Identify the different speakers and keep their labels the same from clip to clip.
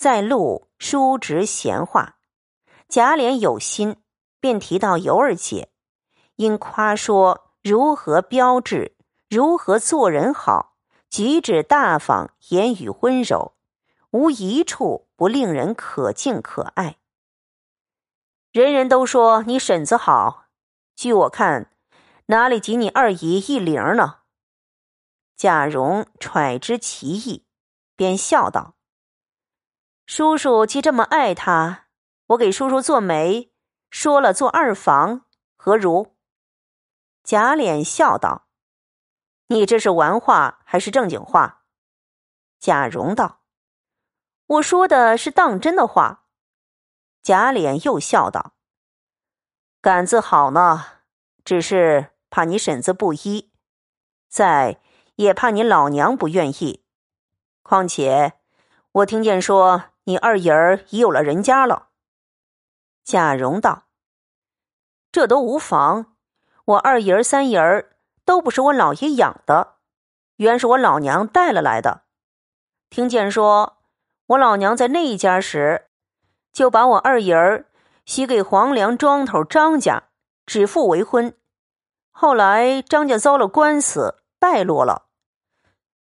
Speaker 1: 在路叔侄闲话，贾琏有心，便提到尤二姐，因夸说如何标致，如何做人好，举止大方，言语温柔，无一处不令人可敬可爱。人人都说你婶子好，据我看，哪里及你二姨一灵呢？贾蓉揣知其意，便笑道。叔叔既这么爱他，我给叔叔做媒，说了做二房，何如？贾琏笑道：“你这是玩话还是正经话？”贾蓉道：“我说的是当真的话。”贾琏又笑道：“杆子好呢，只是怕你婶子不依，再也怕你老娘不愿意。况且我听见说。”你二姨儿已有了人家了。贾蓉道：“这都无妨，我二姨儿、三姨儿都不是我老爷养的，原是我老娘带了来的。听见说我老娘在那一家时，就把我二姨儿许给黄梁庄头张家，指腹为婚。后来张家遭了官司，败落了，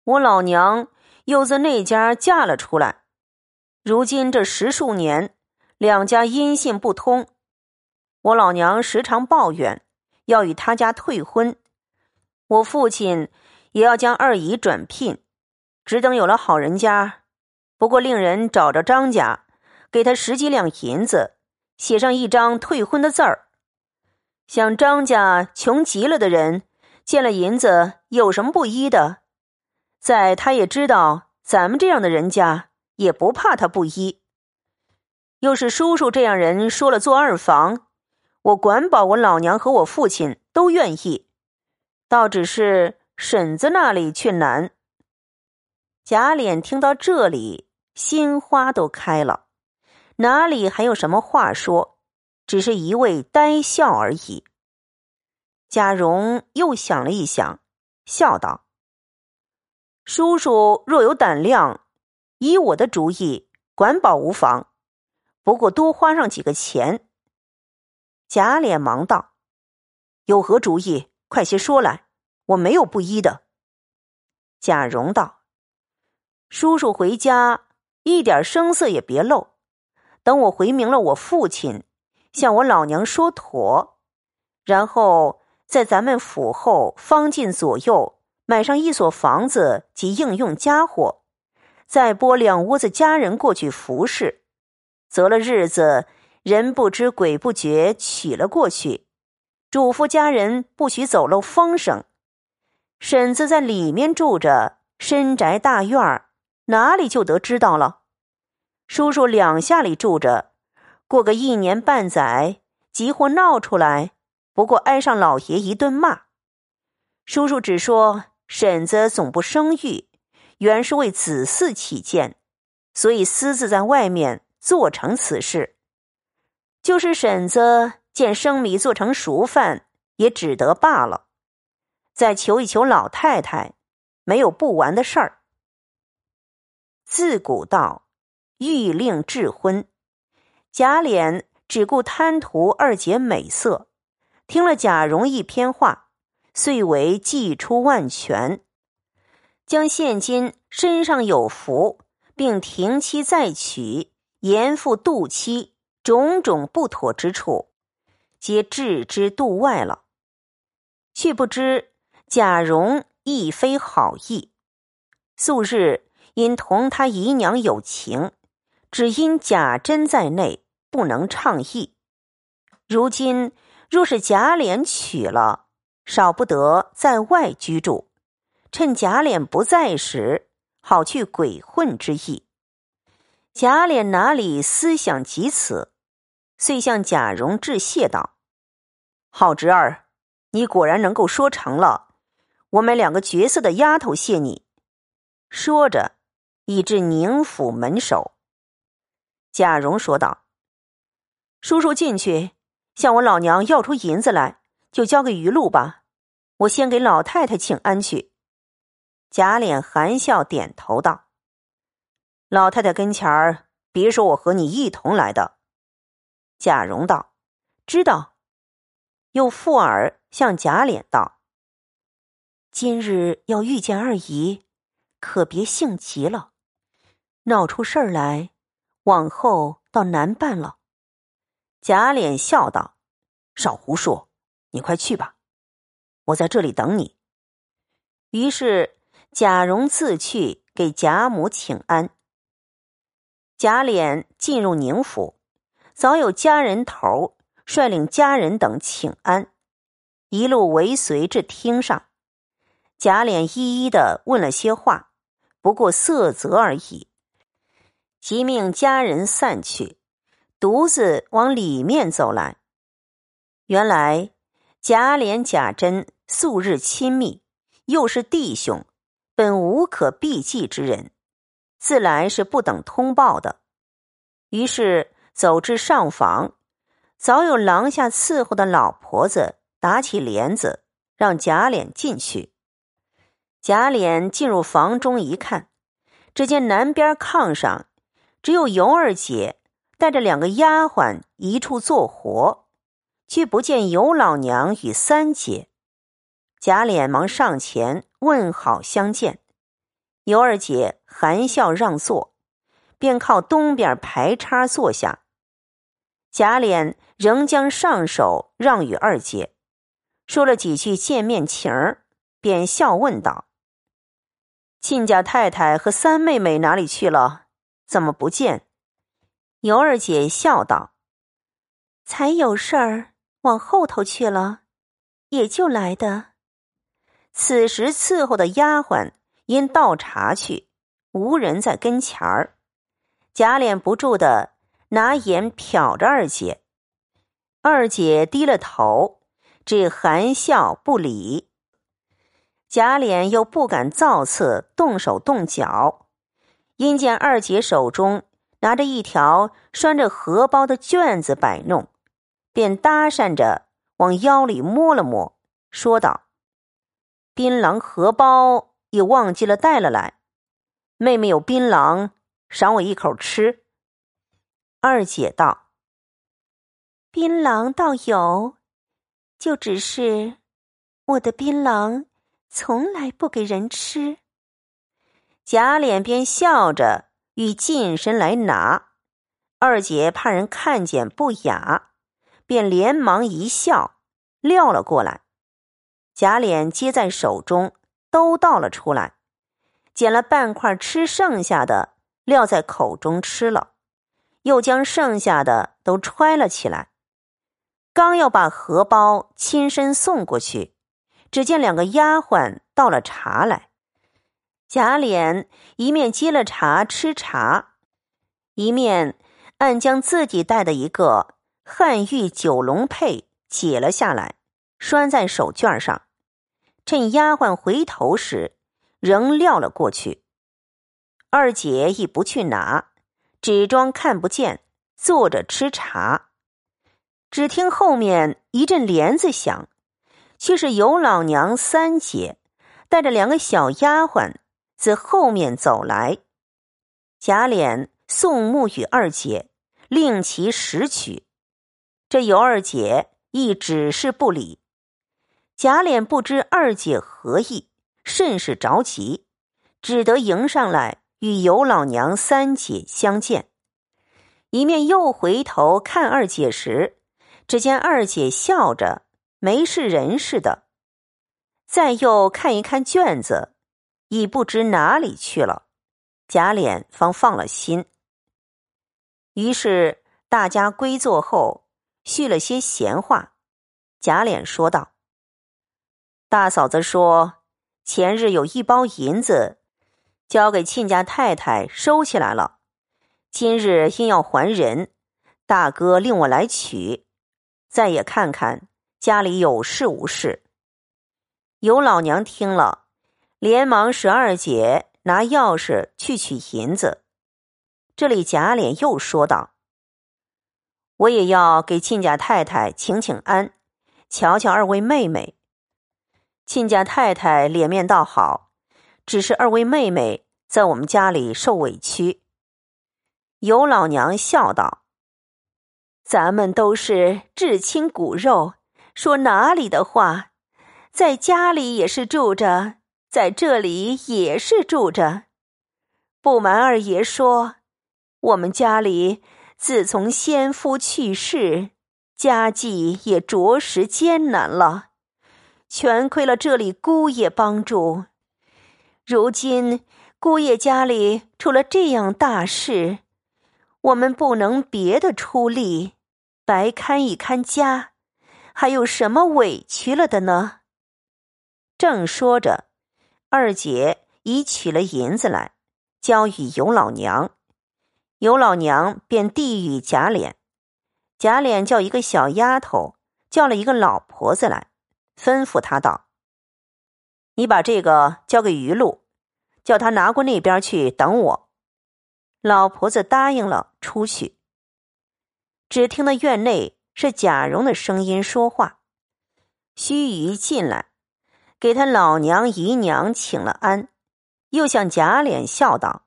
Speaker 1: 我老娘又自那家嫁了出来。”如今这十数年，两家音信不通，我老娘时常抱怨，要与他家退婚。我父亲也要将二姨转聘，只等有了好人家。不过令人找着张家，给他十几两银子，写上一张退婚的字儿。想张家穷极了的人，见了银子有什么不依的？在他也知道咱们这样的人家。也不怕他不依。又是叔叔这样人说了做二房，我管保我老娘和我父亲都愿意，倒只是婶子那里却难。贾琏听到这里，心花都开了，哪里还有什么话说？只是一味呆笑而已。贾蓉又想了一想，笑道：“叔叔若有胆量。”依我的主意，管保无妨，不过多花上几个钱。贾琏忙道：“有何主意？快些说来，我没有不依的。”贾蓉道：“叔叔回家一点声色也别露，等我回明了我父亲，向我老娘说妥，然后在咱们府后方近左右买上一所房子及应用家伙。”再拨两屋子家人过去服侍，择了日子，人不知鬼不觉娶了过去，嘱咐家人不许走漏风声。婶子在里面住着，深宅大院儿，哪里就得知道了？叔叔两下里住着，过个一年半载，急或闹出来，不过挨上老爷一顿骂。叔叔只说婶子总不生育。原是为子嗣起见，所以私自在外面做成此事。就是婶子见生米做成熟饭，也只得罢了。再求一求老太太，没有不完的事儿。自古道，欲令智婚，贾琏只顾贪图二姐美色，听了贾蓉一篇话，遂为计出万全。将现今身上有福，并停妻再娶、严父妒妻种种不妥之处，皆置之度外了。却不知贾蓉亦非好意，素日因同他姨娘有情，只因贾珍在内不能畅意。如今若是贾琏娶了，少不得在外居住。趁贾琏不在时，好去鬼混之意。贾琏哪里思想及此，遂向贾蓉致谢道：“好侄儿，你果然能够说成了。我买两个绝色的丫头谢你。”说着，已至宁府门首。贾蓉说道：“叔叔进去，向我老娘要出银子来，就交给余禄吧。我先给老太太请安去。”贾琏含笑点头道：“老太太跟前儿别说我和你一同来的。”贾蓉道：“知道。”又附耳向贾琏道：“今日要遇见二姨，可别性急了，闹出事儿来，往后倒难办了。”贾琏笑道：“少胡说，你快去吧，我在这里等你。”于是贾蓉自去给贾母请安。贾琏进入宁府，早有家人头率领家人等请安，一路尾随至厅上。贾琏一一的问了些话，不过色泽而已，即命家人散去。独自往里面走来。原来贾琏、贾珍素日亲密，又是弟兄，本无可避忌之人，自来是不等通报的。于是走至上房，早有廊下伺候的老婆子打起帘子，让贾琏进去。贾琏进入房中一看，只见南边炕上只有尤二姐。带着两个丫鬟一处做活，却不见尤老娘与三姐。贾琏忙上前问好相见，尤二姐含笑让座，便靠东边排叉坐下。贾琏仍将上手让与二姐，说了几句见面情儿，便笑问道：“亲家太太和三妹妹哪里去了？怎么不见？”尤二姐笑道：“才有事儿往后头去了，也就来的。”此时伺候的丫鬟因倒茶去，无人在跟前儿。贾琏不住的拿眼瞟着二姐，二姐低了头，只含笑不理。贾琏又不敢造次动手动脚，因见二姐手中。拿着一条拴着荷包的卷子摆弄，便搭讪着往腰里摸了摸，说道：“槟榔荷包也忘记了带了来，妹妹有槟榔，赏我一口吃。”二姐道：“槟榔倒有，就只是我的槟榔从来不给人吃。”贾琏便笑着。欲近身来拿，二姐怕人看见不雅，便连忙一笑，撂了过来。贾琏接在手中，都倒了出来，捡了半块吃剩下的，撂在口中吃了，又将剩下的都揣了起来。刚要把荷包亲身送过去，只见两个丫鬟倒了茶来。贾琏一面接了茶吃茶，一面暗将自己带的一个汉玉九龙佩解了下来，拴在手绢上。趁丫鬟回头时，仍撂了过去。二姐亦不去拿，只装看不见，坐着吃茶。只听后面一阵帘子响，却是尤老娘三姐带着两个小丫鬟。自后面走来，贾琏宋木与二姐，令其拾取。这尤二姐亦只是不理。贾琏不知二姐何意，甚是着急，只得迎上来与尤老娘三姐相见。一面又回头看二姐时，只见二姐笑着，没事人似的。再又看一看卷子。已不知哪里去了，贾琏方放了心。于是大家归坐后，叙了些闲话。贾琏说道：“大嫂子说，前日有一包银子，交给亲家太太收起来了，今日因要还人，大哥令我来取。再也看看家里有事无事。”尤老娘听了。连忙使二姐拿钥匙去取银子。这里贾琏又说道：“我也要给亲家太太请请安，瞧瞧二位妹妹。亲家太太脸面倒好，只是二位妹妹在我们家里受委屈。”尤老娘笑道：“咱们都是至亲骨肉，说哪里的话？在家里也是住着，在这里也是住着。不瞒二爷说，我们家里自从先夫去世，家计也着实艰难了，全亏了这里姑爷帮助。如今姑爷家里出了这样大事。”我们不能别的出力，白看一看家，还有什么委屈了的呢？正说着，二姐已取了银子来，交与尤老娘，尤老娘便递与贾琏，贾琏叫一个小丫头叫了一个老婆子来，吩咐他道：“你把这个交给余禄，叫他拿过那边去等我。”老婆子答应了，出去。只听得院内是贾蓉的声音说话。须臾进来，给他老娘姨娘请了安，又向贾琏笑道：“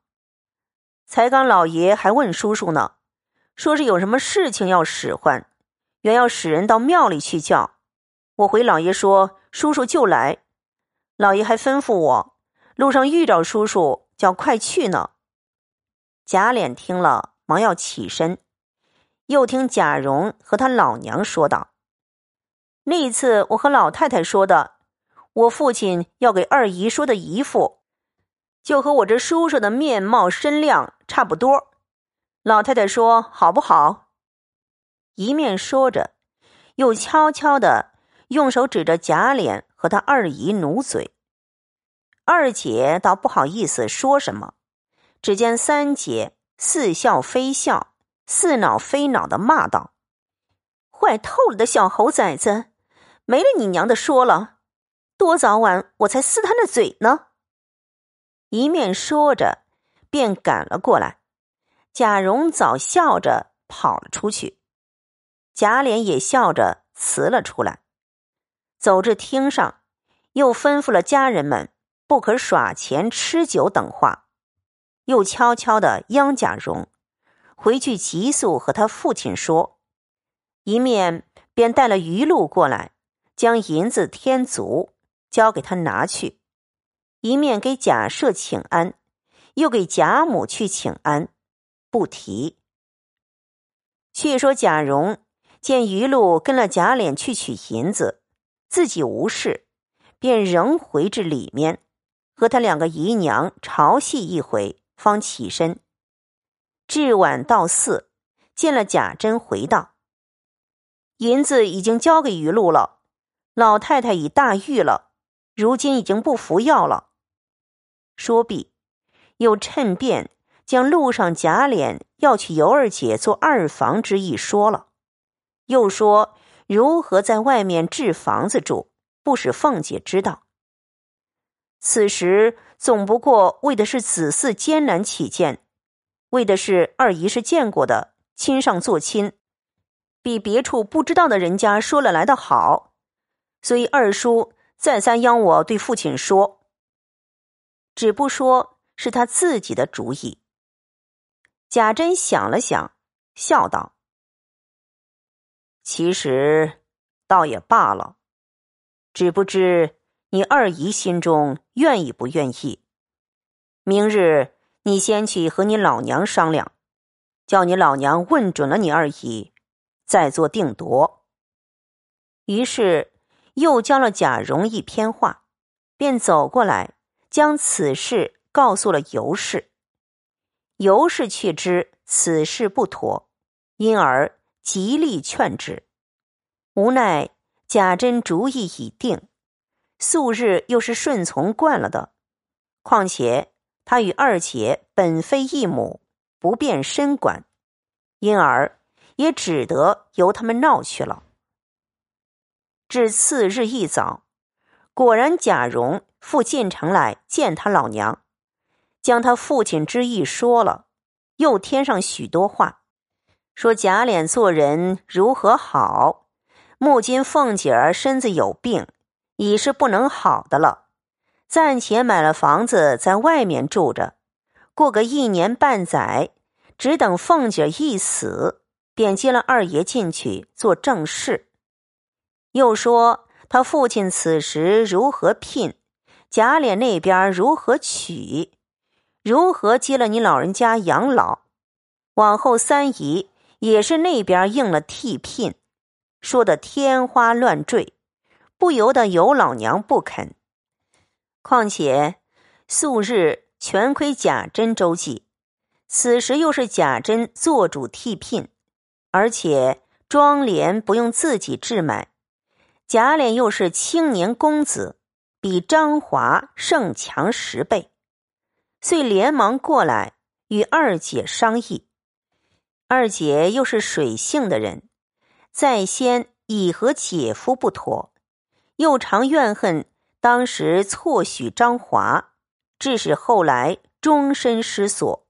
Speaker 1: 才刚老爷还问叔叔呢，说是有什么事情要使唤，原要使人到庙里去叫。我回老爷说，叔叔就来。老爷还吩咐我，路上遇着叔叔，叫快去呢。”贾琏听了，忙要起身，又听贾蓉和他老娘说道：“那一次我和老太太说的，我父亲要给二姨说的姨父，就和我这叔叔的面貌身量差不多。老太太说好不好？”一面说着，又悄悄的用手指着贾琏和他二姨努嘴。二姐倒不好意思说什么。只见三姐似笑非笑、似恼非恼的骂道：“坏透了的小猴崽子，没了你娘的说了，多早晚我才撕他那嘴呢！”一面说着，便赶了过来。贾蓉早笑着跑了出去，贾琏也笑着辞了出来，走至厅上，又吩咐了家人们不可耍钱、吃酒等话。又悄悄的央贾蓉回去急速和他父亲说，一面便带了余禄过来，将银子添足，交给他拿去；一面给贾赦请安，又给贾母去请安，不提。却说贾蓉见余禄跟了贾琏去取银子，自己无事，便仍回至里面，和他两个姨娘朝戏一回。方起身，至晚到寺，见了贾珍，回道：“银子已经交给余禄了，老太太已大愈了，如今已经不服药了。”说毕，又趁便将路上贾琏要去尤二姐做二房之意说了，又说如何在外面置房子住，不使凤姐知道。此时总不过为的是子嗣艰难起见，为的是二姨是见过的，亲上做亲，比别处不知道的人家说了来的好，所以二叔再三央我对父亲说。只不说是他自己的主意。贾珍想了想，笑道：“其实倒也罢了，只不知。”你二姨心中愿意不愿意？明日你先去和你老娘商量，叫你老娘问准了你二姨，再做定夺。于是又教了贾蓉一篇话，便走过来，将此事告诉了尤氏。尤氏却知此事不妥，因而极力劝之。无奈贾珍主意已定。素日又是顺从惯了的，况且他与二姐本非一母，不便深管，因而也只得由他们闹去了。至次日一早，果然贾蓉复进城来见他老娘，将他父亲之意说了，又添上许多话，说贾琏做人如何好，目今凤姐儿身子有病。已是不能好的了，暂且买了房子在外面住着，过个一年半载，只等凤姐一死，便接了二爷进去做正事。又说他父亲此时如何聘，贾琏那边如何娶，如何接了你老人家养老。往后三姨也是那边应了替聘，说的天花乱坠，不由得尤老娘不肯。况且素日全亏贾珍周济，此时又是贾珍做主替聘，而且庄莲不用自己置买，贾琏又是青年公子，比张华胜强十倍，遂连忙过来与二姐商议。二姐又是水性的人，在先已和姐夫不妥，又常怨恨当时错许张华，致使后来终身失所。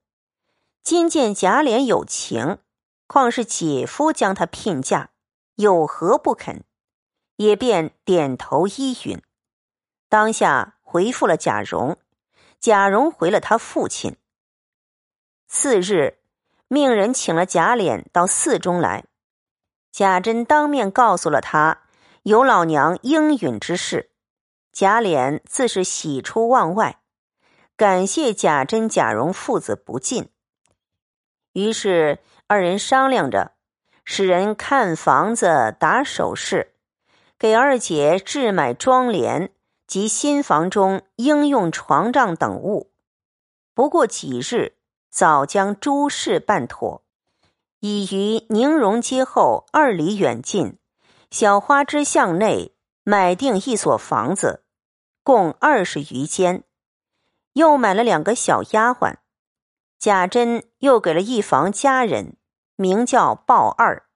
Speaker 1: 今见贾琏有情，况是姐夫将他聘嫁，有何不肯？也便点头依允。当下回复了贾蓉，贾蓉回了他父亲。次日。命人请了贾琏到寺中来，贾珍当面告诉了他有老娘应允之事，贾琏自是喜出望外，感谢贾珍、贾蓉父子不尽。于是二人商量着，使人看房子、打首饰，给二姐置买妆帘及新房中应用床帐等物。不过几日。早将诸事办妥，已于宁荣街后二里远近小花枝巷内买定一所房子，共二十余间，又买了两个小丫鬟。贾珍又给了一房家人，名叫鲍二，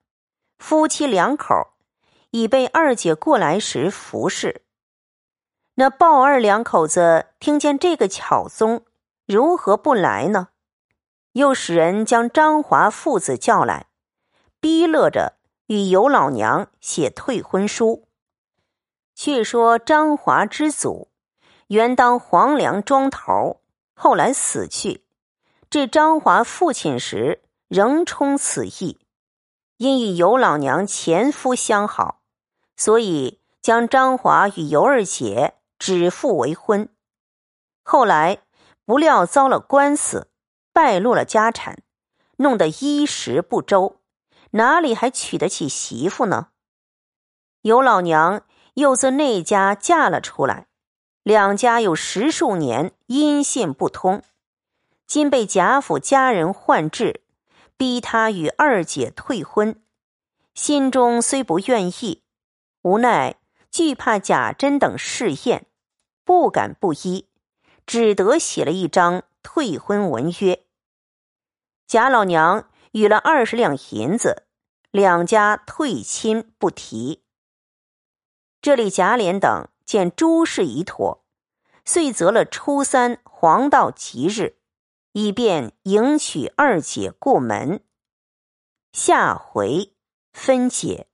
Speaker 1: 夫妻两口，已被二姐过来时服侍。那鲍二两口子听见这个巧宗，如何不来呢？又使人将张华父子叫来，逼勒着与尤老娘写退婚书。却说张华之祖原当黄梁庄头，后来死去。这张华父亲时仍充此意，因与尤老娘前夫相好，所以将张华与尤二姐指腹为婚。后来不料遭了官司。败落了家产，弄得衣食不周，哪里还娶得起媳妇呢？尤老娘又自那家嫁了出来，两家有十数年音信不通，今被贾府家人唤至，逼他与二姐退婚，心中虽不愿意，无奈惧怕贾珍等试验，不敢不依，只得写了一张退婚文约。贾老娘与了二十两银子，两家退亲不提。这里贾琏等见诸事已妥，遂择了初三黄道吉日，以便迎娶二姐过门。下回分解。